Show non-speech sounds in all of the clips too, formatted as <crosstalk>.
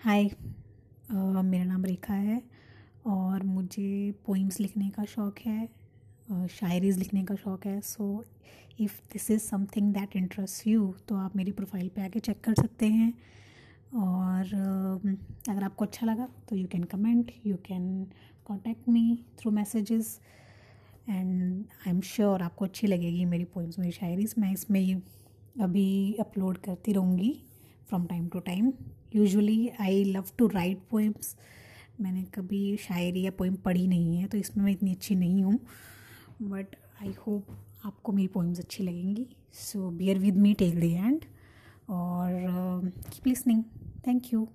हाय मेरा नाम रेखा है और मुझे पोइम्स लिखने का शौक़ है शायरीज़ लिखने का शौक़ है। So if this is something that interest you तो आप मेरी प्रोफ़ाइल पे आके चेक कर सकते हैं। और अगर आपको अच्छा लगा तो you can comment you can contact me through messages and I am sure आपको अच्छी लगेगी मेरी पोइम्स मेरी शायरीज़। मैं इसमें अभी अपलोड करती रहूँगी from time to time usually I love to write poems मैंने कभी शायरी या पोइम पढ़ी नहीं है तो इसमें मैं इतनी अच्छी नहीं हूँ। बट आई होप आपको मेरी पोइम्स अच्छी लगेंगी। So bear with me till the end और keep listening thank you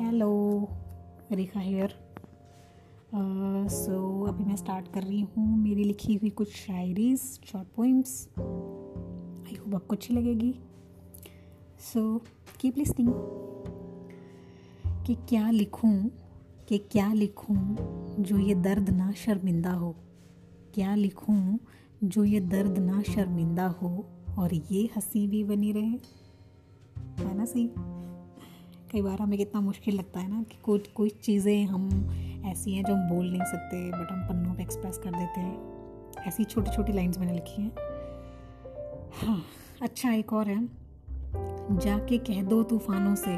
hello Rekha here so uh, अभी मैं स्टार्ट कर रही हूँ मेरी लिखी हुई कुछ शायरीज शॉर्ट पोइम्स आई होप आपको अच्छी लगेगी। सो कीप लिसनिंग कि क्या लिखूँ कि क्या लिखूँ जो ये दर्द ना शर्मिंदा हो? क्या लिखूँ जो ये दर्द ना शर्मिंदा हो और ये हँसी भी बनी रहे? है ना सही? कई बार हमें कितना मुश्किल लगता है ना कि कुछ कुछ चीज़ें हम ऐसी हैं जो हम बोल नहीं सकते बट हम पन्नों पे एक्सप्रेस कर देते हैं। ऐसी छोटी छोटी लाइंस मैंने लिखी हैं। हाँ अच्छा एक और है। जाके कह दो तूफानों से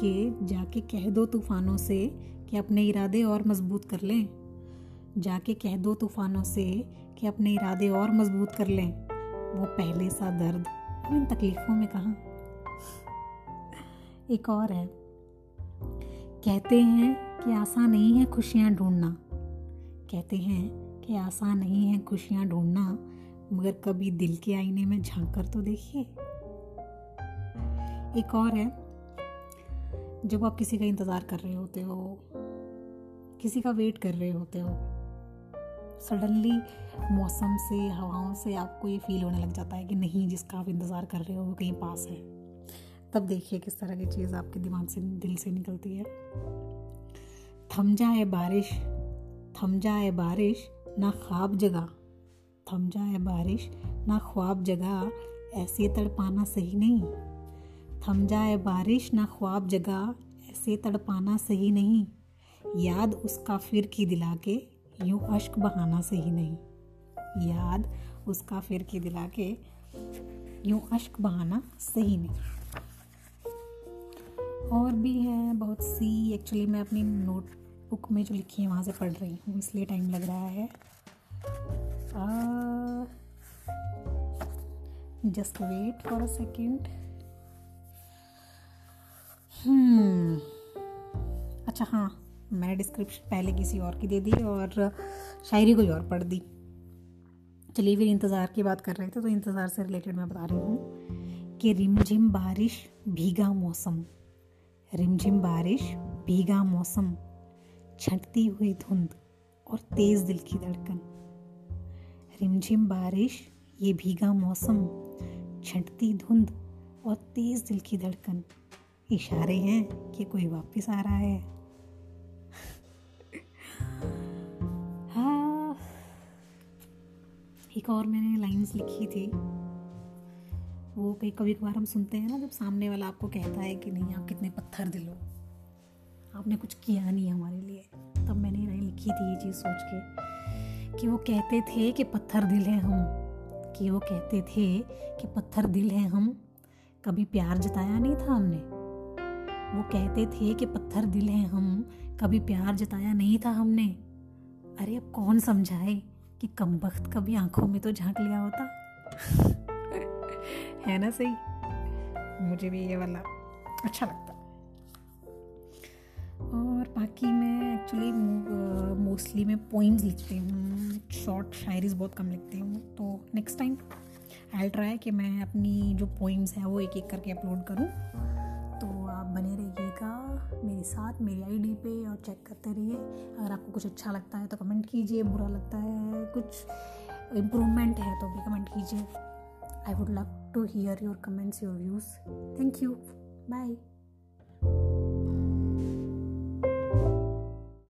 कि, जाके कह दो तूफानों से कि अपने इरादे और मज़बूत कर लें। जाके कह दो तूफानों से कि अपने इरादे और मज़बूत कर लें। वो पहले सा दर्द इन तकलीफ़ों में कहाँ? एक और है। कहते हैं कि आसान नहीं है खुशियाँ ढूंढना। कहते हैं कि आसान नहीं है खुशियाँ ढूंढना, मगर कभी दिल के आईने में झाँक कर तो देखिए। एक और है, जब आप किसी का इंतज़ार कर रहे होते हो, किसी का वेट कर रहे होते हो, सडनली मौसम से, हवाओं से आपको ये फील होने लग जाता है कि नहीं, जिसका आप इंतज़ार कर रहे हो वो कहीं पास है। तब देखिए किस तरह की चीज़ आपके दिमाग से, दिल से निकलती है। थम जाए बारिश, थम जाए बारिश, ना ख्वाब जगह थम जाए बारिश, ना ख्वाब जगह ऐसे तड़पाना सही नहीं। थम जाए बारिश, ना ख्वाब जगह ऐसे तड़पाना सही नहीं। याद उसका फिर की दिला के यूँ अश्क बहाना सही नहीं। याद उसका फिर की दिला के यूँ अश्क बहाना सही नहीं। और भी हैं, बहुत सी। एक्चुअली मैं अपनी नोटबुक में जो लिखी है, वहाँ से पढ़ रही हूँ, इसलिए टाइम लग रहा है। Just wait for a second अच्छा हाँ मैंने डिस्क्रिप्शन पहले किसी और की दे दी और शायरी कोई और पढ़ दी। चलिए, फिर इंतज़ार की बात कर रहे थे तो इंतज़ार से रिलेटेड मैं बता रही हूँ कि रिमझिम बारिश, भीगा मौसम। रिमझिम बारिश, भीगा मौसम, छटती हुई धुंध और तेज दिल की धड़कन। रिमझिम बारिश, ये भीगा मौसम, छटती धुंध और तेज दिल की धड़कन। इशारे हैं कि कोई वापस आ रहा है। <laughs> हाँ। एक और मैंने लाइंस लिखी थी। वो कई कभी कभार हम सुनते हैं ना, जब सामने वाला आपको कहता है कि नहीं, आप कितने पत्थर दिलो। आपने कुछ किया नहीं हमारे लिए। तब मैंने लाइन लिखी थी ये चीज़ सोच के कि वो कहते थे कि पत्थर दिल हैं हम। कि वो कहते थे कि पत्थर दिल हैं हम। कभी प्यार जताया नहीं था हमने। वो कहते थे कि पत्थर दिल हैं हम। कभी प्यार जताया नहीं था हमने। अरे अब कौन समझाए कि कम वक्त कभी आँखों में तो झाँक लिया होता? <laughs> है ना सही? मुझे भी ये वाला अच्छा लगता। और बाकी मैं एक्चुअली मोस्टली मैं पोइम्स लिखती हूँ शॉर्ट शायरीज बहुत कम लिखती हूँ तो नेक्स्ट टाइम आई ट्राई कि मैं अपनी जो पोइम्स हैं वो एक एक करके अपलोड करूँ। तो आप बने रहिएगा मेरे साथ, मेरी आईडी पे और चेक करते रहिए। अगर आपको कुछ अच्छा लगता है तो कमेंट कीजिए, बुरा लगता है, कुछ इम्प्रूवमेंट है तो भी कमेंट कीजिए। I would love to hear your comments, your views. Thank you. Bye.